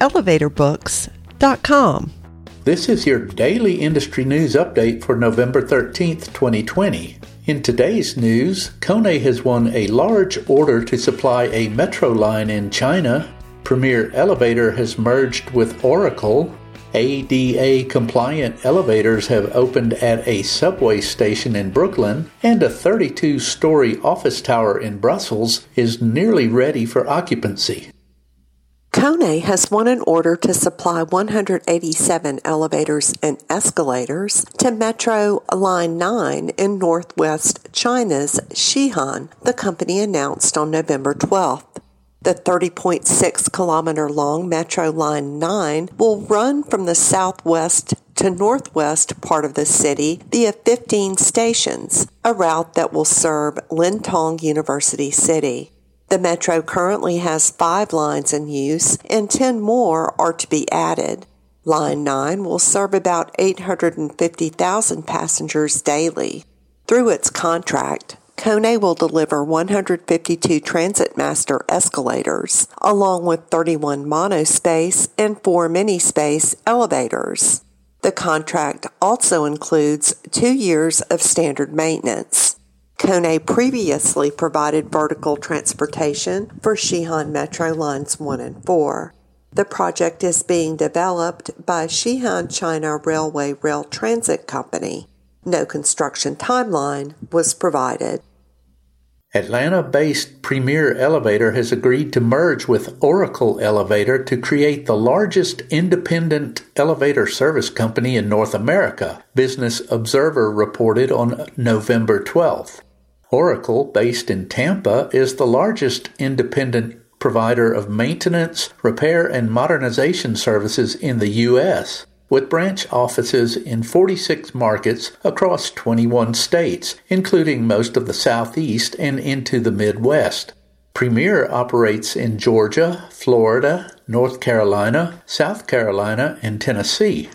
elevatorbooks.com. This is your daily industry news update for November 13th, 2020. In today's news, Kone has won a large order to supply a metro line in China. Premier Elevator has merged with Oracle. ADA compliant elevators have opened at a subway station in Brooklyn, and a 32 story office tower in Brussels is nearly ready for occupancy. Kone has won an order to supply 187 elevators and escalators to Metro Line 9 in northwest China's Xi'an, the company announced on November 12th. The 30.6 kilometer long Metro Line 9 will run from the southwest to northwest part of the city via 15 stations, a route that will serve Lintong University City. The Metro currently has five lines in use and 10 more are to be added. Line 9 will serve about 850,000 passengers daily. Through its contract, Kone will deliver 152 Transit Master escalators, along with 31 monospace and 4 mini-space elevators. The contract also includes two years of standard maintenance. Kone previously provided vertical transportation for Xi'an Metro Lines 1 and 4. The project is being developed by Xi'an China Railway Rail Transit Company. No construction timeline was provided. Atlanta based Premier Elevator has agreed to merge with Oracle Elevator to create the largest independent elevator service company in North America, Business Observer reported on November 12th. Oracle, based in Tampa, is the largest independent provider of maintenance, repair, and modernization services in the U.S., with branch offices in 46 markets across 21 states, including most of the Southeast and into the Midwest. Premier operates in Georgia, Florida, North Carolina, South Carolina, and Tennessee.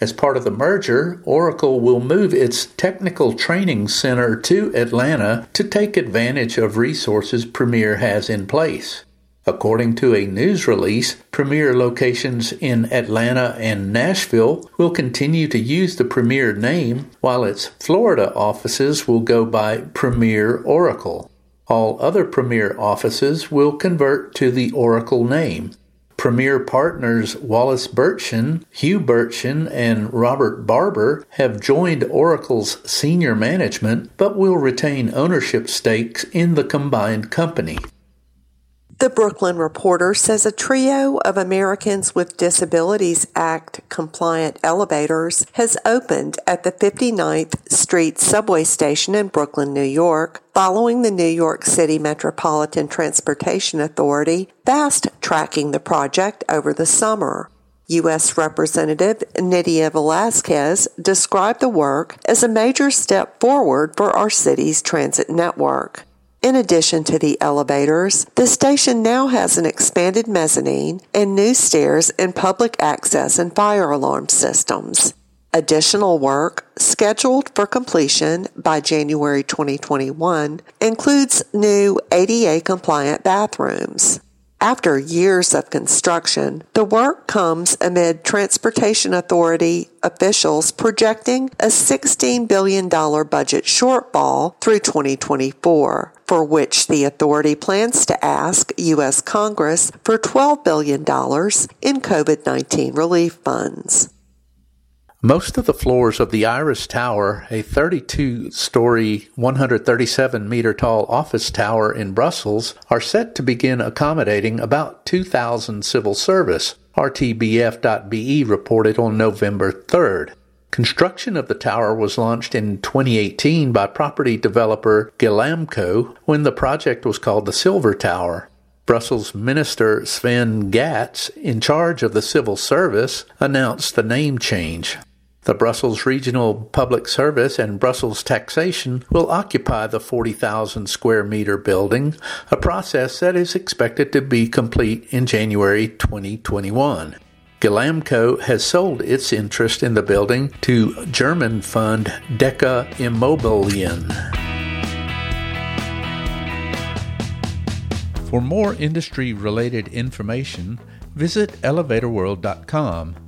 As part of the merger, Oracle will move its technical training center to Atlanta to take advantage of resources Premier has in place. According to a news release, Premier locations in Atlanta and Nashville will continue to use the Premier name, while its Florida offices will go by Premier Oracle. All other Premier offices will convert to the Oracle name. Premier partners Wallace Burchin, Hugh Burchin, and Robert Barber have joined Oracle's senior management but will retain ownership stakes in the combined company. The Brooklyn Reporter says a trio of Americans with Disabilities Act compliant elevators has opened at the 59th Street subway station in Brooklyn, New York, following the New York City Metropolitan Transportation Authority fast tracking the project over the summer. U.S. Representative Nydia Velázquez described the work as a major step forward for our city's transit network. In addition to the elevators, the station now has an expanded mezzanine and new stairs and public access and fire alarm systems. Additional work scheduled for completion by January 2021 includes new ADA compliant bathrooms. After years of construction, the work comes amid Transportation Authority officials projecting a $16 billion budget shortfall through 2024, for which the authority plans to ask U.S. Congress for $12 billion in COVID 19 relief funds. Most of the floors of the Iris Tower, a 32 story, 137 meter tall office tower in Brussels, are set to begin accommodating about 2,000 civil service, RTBF.BE reported on November 3rd. Construction of the tower was launched in 2018 by property developer Ghelamco when the project was called the Silver Tower. Brussels Minister Sven Gatz, in charge of the civil service, announced the name change. The Brussels Regional Public Service and Brussels Taxation will occupy the 40,000 square meter building, a process that is expected to be complete in January 2021. Ghelamco has sold its interest in the building to German fund Deka Immobilien. For more industry related information, visit elevatorworld.com